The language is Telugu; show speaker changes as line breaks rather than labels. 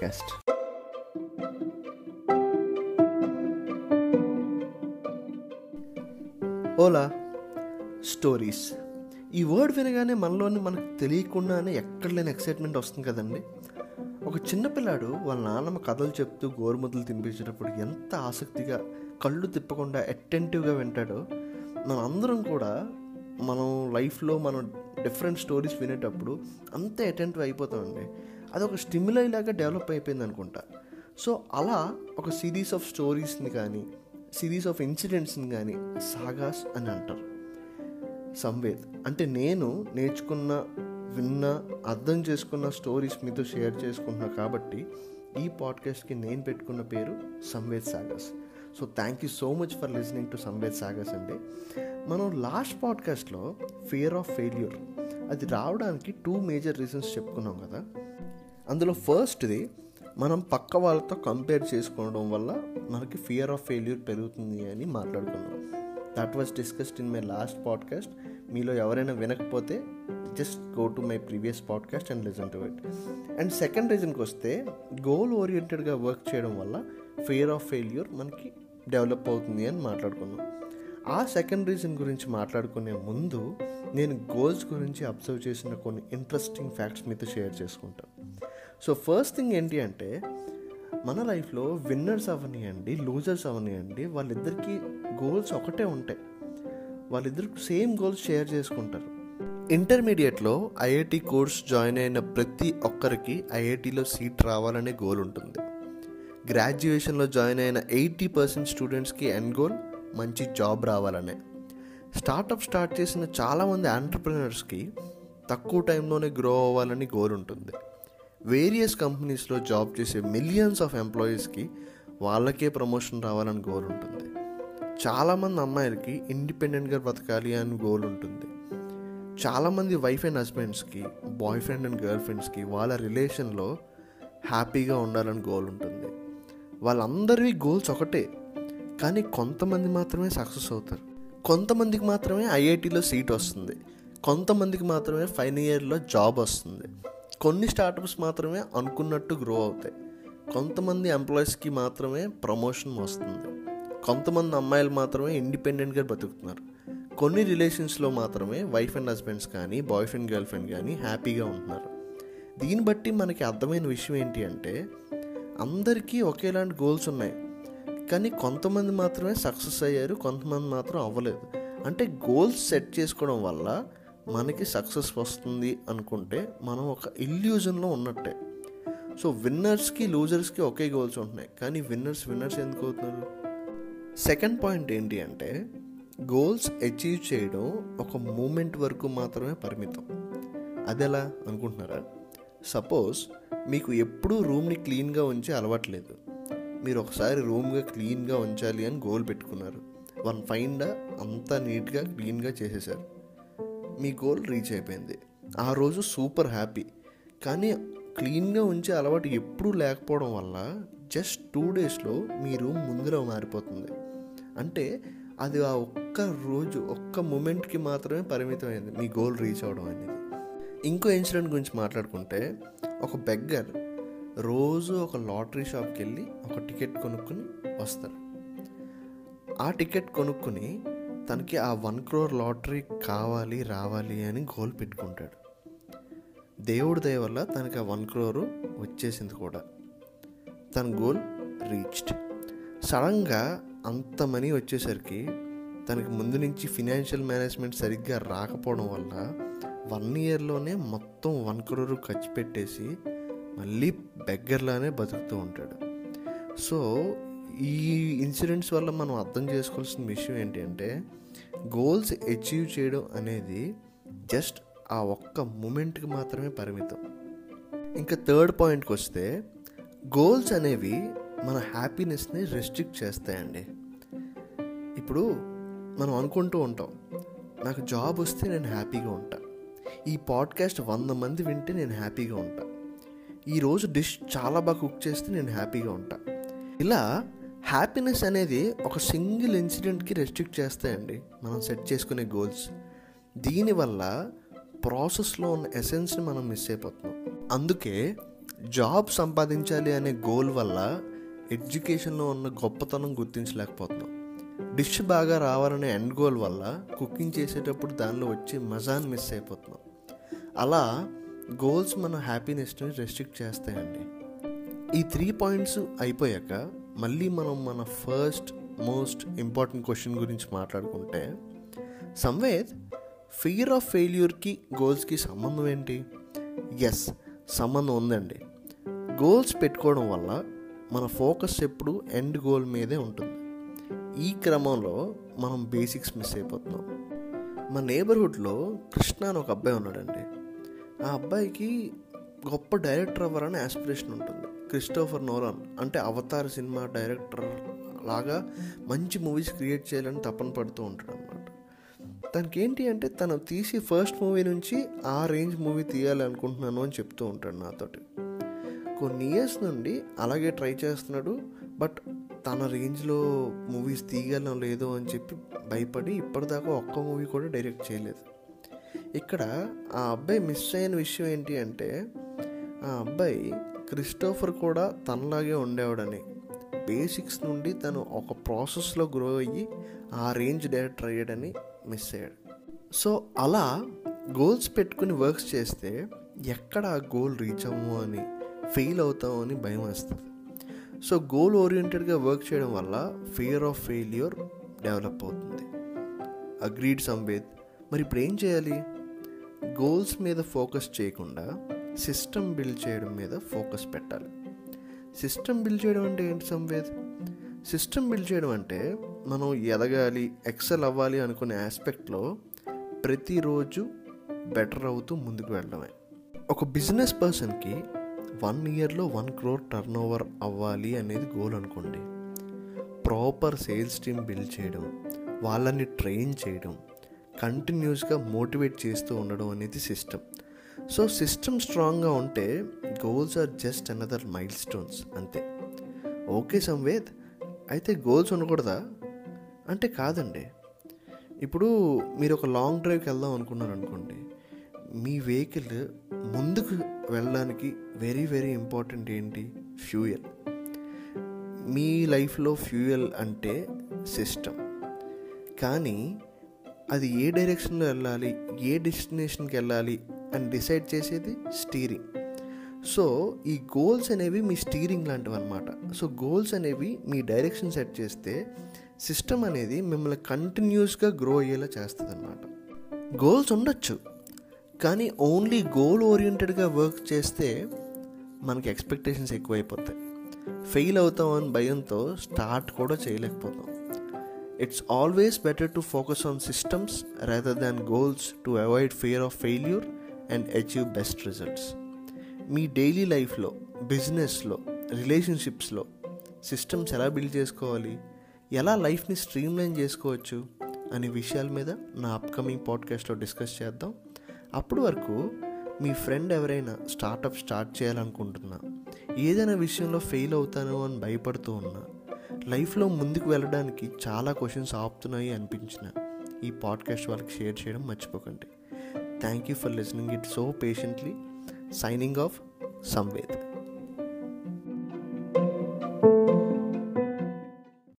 podcast. ఓలా స్టోరీస్ ఈ వర్డ్ వినగానే మనలోని మనకు తెలియకుండానే ఎక్కడ లేని ఎక్సైట్మెంట్ వస్తుంది కదండి? ఒక చిన్నపిల్లాడు వాళ్ళ నాన్నమ్మ కథలు చెప్తూ గోరుముద్దలు తినిపించేటప్పుడు ఎంత ఆసక్తిగా కళ్ళు తిప్పకుండా అటెంటివ్గా వింటాడో మనం అందరం కూడా మనం లైఫ్లో మనం డిఫరెంట్ స్టోరీస్ వినేటప్పుడు అంతే అటెంటివ్ అయిపోతామండి. అది ఒక స్టిమ్యులై లాగా డెవలప్ అయిపోయింది అనుకుంటా సో అలా ఒక సిరీస్ ఆఫ్ స్టోరీస్ని కానీ సిరీస్ ఆఫ్ ఇన్సిడెంట్స్ని కానీ సాగాస్ అని అంటారు. సంవేద్ అంటే నేను నేర్చుకున్న విన్న అర్థం చేసుకున్న స్టోరీస్ మీతో షేర్ చేసుకుంటున్నా కాబట్టి ఈ పాడ్కాస్ట్కి నేను పెట్టుకున్న పేరు Samved Sagars so thank you so much for listening to Samved Sagars అండి. మనం లాస్ట్ పాడ్కాస్ట్లో ఫియర్ ఆఫ్ ఫెయిల్యూర్ అది రావడానికి టూ మేజర్ రీజన్స్ చెప్పుకున్నాం కదా. అందులో ఫస్ట్ది మనం పక్క వాళ్ళతో కంపేర్ చేసుకోవడం వల్ల మనకి ఫియర్ ఆఫ్ ఫెయిల్యూర్ పెరుగుతుంది అని మాట్లాడుకున్నాం. That was discussed in my last podcast మీలో ఎవరైనా వినకపోతే just go to my previous podcast and listen to it and second రీజన్కి వస్తే గోల్ ఓరియంటెడ్గా వర్క్ చేయడం వల్ల ఫియర్ ఆఫ్ ఫెయిల్యూర్ మనకి డెవలప్ అవుతుంది అని మాట్లాడుకున్నాం. ఆ సెకండ్ రీజన్ గురించి మాట్లాడుకునే ముందు నేను గోల్స్ గురించి అబ్జర్వ్ చేసిన కొన్ని ఇంట్రెస్టింగ్ ఫ్యాక్ట్స్ మీతో షేర్ చేసుకుంటాను సో ఫస్ట్ థింగ్ ఏంటి అంటే మన లైఫ్లో విన్నర్స్ అవనియండి లూజర్స్ అవనియండి వాళ్ళిద్దరికీ గోల్స్ ఒకటే ఉంటాయి. వాళ్ళిద్దరు సేమ్ గోల్స్ షేర్ చేసుకుంటారు. ఇంటర్మీడియట్లో ఐఐటి కోర్స్ జాయిన్ అయిన ప్రతి ఒక్కరికి ఐఐటిలో సీట్ రావాలనే గోల్ ఉంటుంది. గ్రాడ్యుయేషన్లో జాయిన్ అయిన ఎయిటీ పర్సెంట్ స్టూడెంట్స్కి ఎండ్ గోల్ మంచి జాబ్ రావాలనే. స్టార్టప్ స్టార్ట్ చేసిన చాలామంది ఆంటర్ప్రినర్స్కి తక్కువ టైంలోనే గ్రో అవ్వాలని గోల్ ఉంటుంది. వేరియస్ కంపెనీస్లో జాబ్ చేసే మిలియన్స్ ఆఫ్ ఎంప్లాయీస్కి వాళ్ళకే ప్రమోషన్ రావాలని గోల్ ఉంటుంది. చాలామంది అమ్మాయిలకి ఇండిపెండెంట్గా బ్రతకాలి అని గోల్ ఉంటుంది. చాలామంది వైఫ్ అండ్ హస్బెండ్స్కి బాయ్ ఫ్రెండ్ అండ్ గర్ల్ ఫ్రెండ్స్కి వాళ్ళ రిలేషన్లో హ్యాపీగా ఉండాలని గోల్ ఉంటుంది. వాళ్ళందరివి గోల్స్ ఒకటే కానీ కొంతమంది మాత్రమే సక్సెస్ అవుతారు. కొంతమందికి మాత్రమే ఐఐటిలో సీట్ వస్తుంది. కొంతమందికి మాత్రమే ఫైనల్ ఇయర్లో జాబ్ వస్తుంది. కొన్ని స్టార్టప్స్ మాత్రమే అనుకున్నట్టు గ్రో అవుతాయి. కొంతమంది ఎంప్లాయీస్కి మాత్రమే ప్రమోషన్ వస్తుంది. కొంతమంది అమ్మాయిలు మాత్రమే ఇండిపెండెంట్గా బతుకుతున్నారు. కొన్ని రిలేషన్స్లో మాత్రమే వైఫ్ అండ్ హస్బెండ్స్ కానీ బాయ్ ఫ్రెండ్ గర్ల్ ఫ్రెండ్ కానీ హ్యాపీగా ఉంటున్నారు. దీన్ని బట్టి మనకి అర్థమైన విషయం ఏంటి అంటే అందరికీ ఒకేలాంటి గోల్స్ ఉన్నాయి. కానీ కొంతమంది మాత్రమే సక్సెస్ అయ్యారు కొంతమంది మాత్రం అవ్వలేదు. అంటే గోల్స్ సెట్ చేసుకోవడం వల్ల మనకి సక్సెస్ వస్తుంది అనుకుంటే మనం ఒక ఇల్యూజన్లో ఉన్నట్టే. సో విన్నర్స్కి లూజర్స్కి ఒకే గోల్స్ ఉంటున్నాయి. కానీ విన్నర్స్ విన్నర్స్ ఎందుకు అవుతున్నారు? సెకండ్ పాయింట్ ఏంటి అంటే గోల్స్ అచీవ్ చేయడం ఒక మూమెంట్ వరకు మాత్రమే పరిమితం. అదెలా అనుకుంటున్నారా? సపోజ్ మీకు ఎప్పుడూ రూమ్ని క్లీన్గా ఉంచి అలవాట్లేదు మీరు ఒకసారి రూమ్గా క్లీన్గా ఉంచాలి అని గోల్ పెట్టుకున్నారు. వన్ ఫైండ్ అంతా నీట్గా క్లీన్గా చేసేసారు. మీ గోల్ రీచ్ అయిపోయింది. ఆ రోజు సూపర్ హ్యాపీ కానీ క్లీన్గా ఉంచే అలవాటు ఎప్పుడూ లేకపోవడం వల్ల జస్ట్ టూ డేస్లో మీ రూమ్ ముందులో మారిపోతుంది. అంటే అది ఆ ఒక్క రోజు ఒక్క మూమెంట్కి మాత్రమే పరిమితమైంది మీ గోల్ రీచ్ అవ్వడం అనేది. ఇంకో ఇన్సిడెంట్ గురించి మాట్లాడుకుంటే ఒక బెగ్గర్ రోజు ఒక లాటరీ షాప్కి వెళ్ళి ఒక టికెట్ కొనుక్కొని వస్తారు ఆ టికెట్ కొనుక్కొని తనకి ఆ వన్ క్రోర్ లాటరీ కావాలి రావాలి అని గోల్ పెట్టుకుంటాడు. దేవుడి దయ వల్ల తనకి ఆ వన్ క్రోరు వచ్చేసింది కూడా. తన గోల్ రీచ్డ్. సడన్గా అంత మనీ వచ్చేసరికి తనకి ముందు నుంచి ఫినాన్షియల్ మేనేజ్మెంట్ సరిగ్గా రాకపోవడం వల్ల వన్ ఇయర్లోనే మొత్తం వన్ క్రోర్ ఖర్చు పెట్టేసి మళ్ళీ బెగ్గర్లానే బతుకుతూ ఉంటాడు. సో ఈ ఇన్సిడెంట్స్ వల్ల మనం అర్థం చేసుకోవాల్సిన విషయం ఏంటి అంటే గోల్స్ అచీవ్ చేయడం అనేది జస్ట్ ఆ ఒక్క మూమెంట్కి మాత్రమే పరిమితం. ఇంకా థర్డ్ పాయింట్కి వస్తే గోల్స్ అనేవి మన హ్యాపీనెస్ని రెస్ట్రిక్ట్ చేస్తాయండి. ఇప్పుడు మనం అనుకుంటూ ఉంటాం నాకు జాబ్ వస్తే నేను హ్యాపీగా ఉంటా. ఈ పాడ్కాస్ట్ వంద మంది వింటే నేను హ్యాపీగా ఉంటా. ఈరోజు డిష్ చాలా బాగా కుక్ చేస్తే నేను హ్యాపీగా ఉంటా. ఇలా హ్యాపీనెస్ అనేది ఒక సింగిల్ ఇన్సిడెంట్కి రెస్ట్రిక్ట్ చేస్తాయండి. మనం సెట్ చేసుకునే గోల్స్ దీనివల్ల ప్రాసెస్లో ఉన్న ఎసెన్స్ని మనం మిస్ అయిపోతున్నాం. అందుకే జాబ్ సంపాదించాలి అనే గోల్ వల్ల ఎడ్యుకేషన్లో ఉన్న గొప్పతనం గుర్తించలేకపోతున్నాం. డిష్ బాగా రావాలనే ఎండ్ గోల్ వల్ల కుకింగ్ చేసేటప్పుడు దానిలో వచ్చే మజాని మిస్ అయిపోతున్నాం. అలా గోల్స్ మన హ్యాపీనెస్ని రెస్ట్రిక్ట్ చేస్తాయండి. ఈ త్రీ పాయింట్స్ అయిపోయాక మళ్ళీ మనం మన ఫస్ట్ మోస్ట్ ఇంపార్టెంట్ క్వశ్చన్ గురించి మాట్లాడుకుంటే సంవేద్ ఫియర్ ఆఫ్ ఫెయిల్యూర్కి గోల్స్కి సంబంధం ఏంటి? ఎస్ సంబంధం ఉందండి. గోల్స్ పెట్టుకోవడం వల్ల మన ఫోకస్ ఎప్పుడు ఎండ్ గోల్ మీదే ఉంటుంది. ఈ క్రమంలో మనం బేసిక్స్ మిస్ అయిపోతున్నాం. మా నేబర్హుడ్లో కృష్ణ అని ఒక అబ్బాయి ఉన్నాడండి. ఆ అబ్బాయికి గొప్ప డైరెక్టర్ అవ్వాలని ఆస్పిరేషన్ ఉంటుంది. క్రిస్టోఫర్ నోలాన్ అంటే అవతార్ సినిమా డైరెక్టర్ లాగా మంచి మూవీస్ క్రియేట్ చేయాలని తపన పడుతూ ఉంటాడు అనమాట తనకి ఏంటి అంటే తను తీసి ఫస్ట్ మూవీ నుంచి ఆ రేంజ్ మూవీ తీయాలనుకుంటున్నాను అని చెప్తూ ఉంటాడు నాతోటి. కొన్ని ఇయర్స్ నుండి అలాగే ట్రై చేస్తున్నాడు బట్ తన రేంజ్లో మూవీస్ తీయగలం లేదో అని చెప్పి భయపడి ఇప్పటిదాకా ఒక్క మూవీ కూడా డైరెక్ట్ చేయలేదు. ఇక్కడ ఆ అబ్బాయి మిస్ అయిన విషయం ఏంటి అంటే ఆ అబ్బాయి క్రిస్టోఫర్ కూడా తనలాగే ఉండేవాడని. బేసిక్స్ నుండి తను ఒక ప్రాసెస్లో గ్రో అయ్యి ఆ రేంజ్ డైరెక్టర్ అయ్యాడని మిస్ అయ్యాడు. సో అలా గోల్స్ పెట్టుకుని వర్క్స్ చేస్తే ఎక్కడ ఆ గోల్ రీచ్ అవ్వము అని ఫెయిల్ అవుతాము అని భయం వేస్తుంది. సో గోల్ ఓరియంటెడ్గా వర్క్ చేయడం వల్ల ఫియర్ ఆఫ్ ఫెయిల్యూర్ డెవలప్ అవుతుంది. అగ్రీడ్ సంవేద్ మరి ఇప్పుడు ఏం చేయాలి? గోల్స్ మీద ఫోకస్ చేయకుండా సిస్టమ్ బిల్డ్ చేయడం మీద ఫోకస్ పెట్టాలి. సిస్టమ్ బిల్డ్ చేయడం అంటే ఏంటి సంవేద్? సిస్టమ్ బిల్డ్ చేయడం అంటే మనం ఎదగాలి ఎక్సెల్ అవ్వాలి అనుకునే ఆస్పెక్ట్లో ప్రతిరోజు బెటర్ అవుతూ ముందుకు వెళ్ళడమే. ఒక బిజినెస్ పర్సన్కి వన్ ఇయర్లో వన్ క్రోర్ టర్న్ ఓవర్ అవ్వాలి అనేది గోల్ అనుకోండి. ప్రాపర్ సేల్స్ టీమ్ బిల్డ్ చేయడం వాళ్ళని ట్రైన్ చేయడం కంటిన్యూస్గా మోటివేట్ చేస్తూ ఉండడం అనేది సిస్టమ్. సో సిస్టమ్ స్ట్రాంగ్గా ఉంటే goals are just another milestones అంతే ఓకే సంవేద్ అయితే గోల్స్ ఉండకూడదా అంటే కాదండి ఇప్పుడు మీరు ఒక లాంగ్ డ్రైవ్కి వెళ్దాం అనుకున్నారు అనుకోండి మీ వెహికల్ ముందుకు వెళ్ళడానికి వెరీ వెరీ ఇంపార్టెంట్ ఏంటి ఫ్యూయల్ మీ లైఫ్లో ఫ్యూయల్ అంటే సిస్టమ్ కానీ అది ఏ డైరెక్షన్లో వెళ్ళాలి ఏ డెస్టినేషన్కి వెళ్ళాలి అండ్ డిసైడ్ చేసేది స్టీరింగ్ సో ఈ గోల్స్ అనేవి మీ స్టీరింగ్ లాంటివి అనమాట సో గోల్స్ అనేవి మీ డైరెక్షన్ సెట్ చేస్తే సిస్టమ్ అనేది మిమ్మల్ని కంటిన్యూస్గా గ్రో అయ్యేలా చేస్తుంది అనమాట గోల్స్ ఉండొచ్చు కానీ ఓన్లీ గోల్ ఓరియంటెడ్గా వర్క్ చేస్తే మనకి ఎక్స్పెక్టేషన్స్ ఎక్కువైపోతాయి. ఫెయిల్ అవుతాం అని భయంతో స్టార్ట్ కూడా చేయలేకపోతాం. It's always better to focus on systems rather than goals to avoid fear of failure and achieve best results me daily లైఫ్లో బిజినెస్లో రిలేషన్షిప్స్లో సిస్టమ్స్ ఎలా బిల్డ్ చేసుకోవాలి? ఎలా లైఫ్ని స్ట్రీమ్లైన్ చేసుకోవచ్చు? అనే విషయాల మీద నా అప్కమింగ్ పాడ్కాస్ట్లో డిస్కస్ చేద్దాం. అప్పటి వరకు మీ ఫ్రెండ్ ఎవరైనా స్టార్టప్ స్టార్ట్ చేయాలనుకుంటున్నా ఏదైనా విషయంలో ఫెయిల్ అవుతానో అని భయపడుతూ ఉన్నా లైఫ్లో ముందుకు వెళ్ళడానికి చాలా క్వశ్చన్స్ ఆపుతున్నాయి అనిపించిన ఈ పాడ్కాస్ట్ వాళ్ళకి షేర్ చేయడం మర్చిపోకండి. Thank you for listening it so patiently. Signing off, Samved.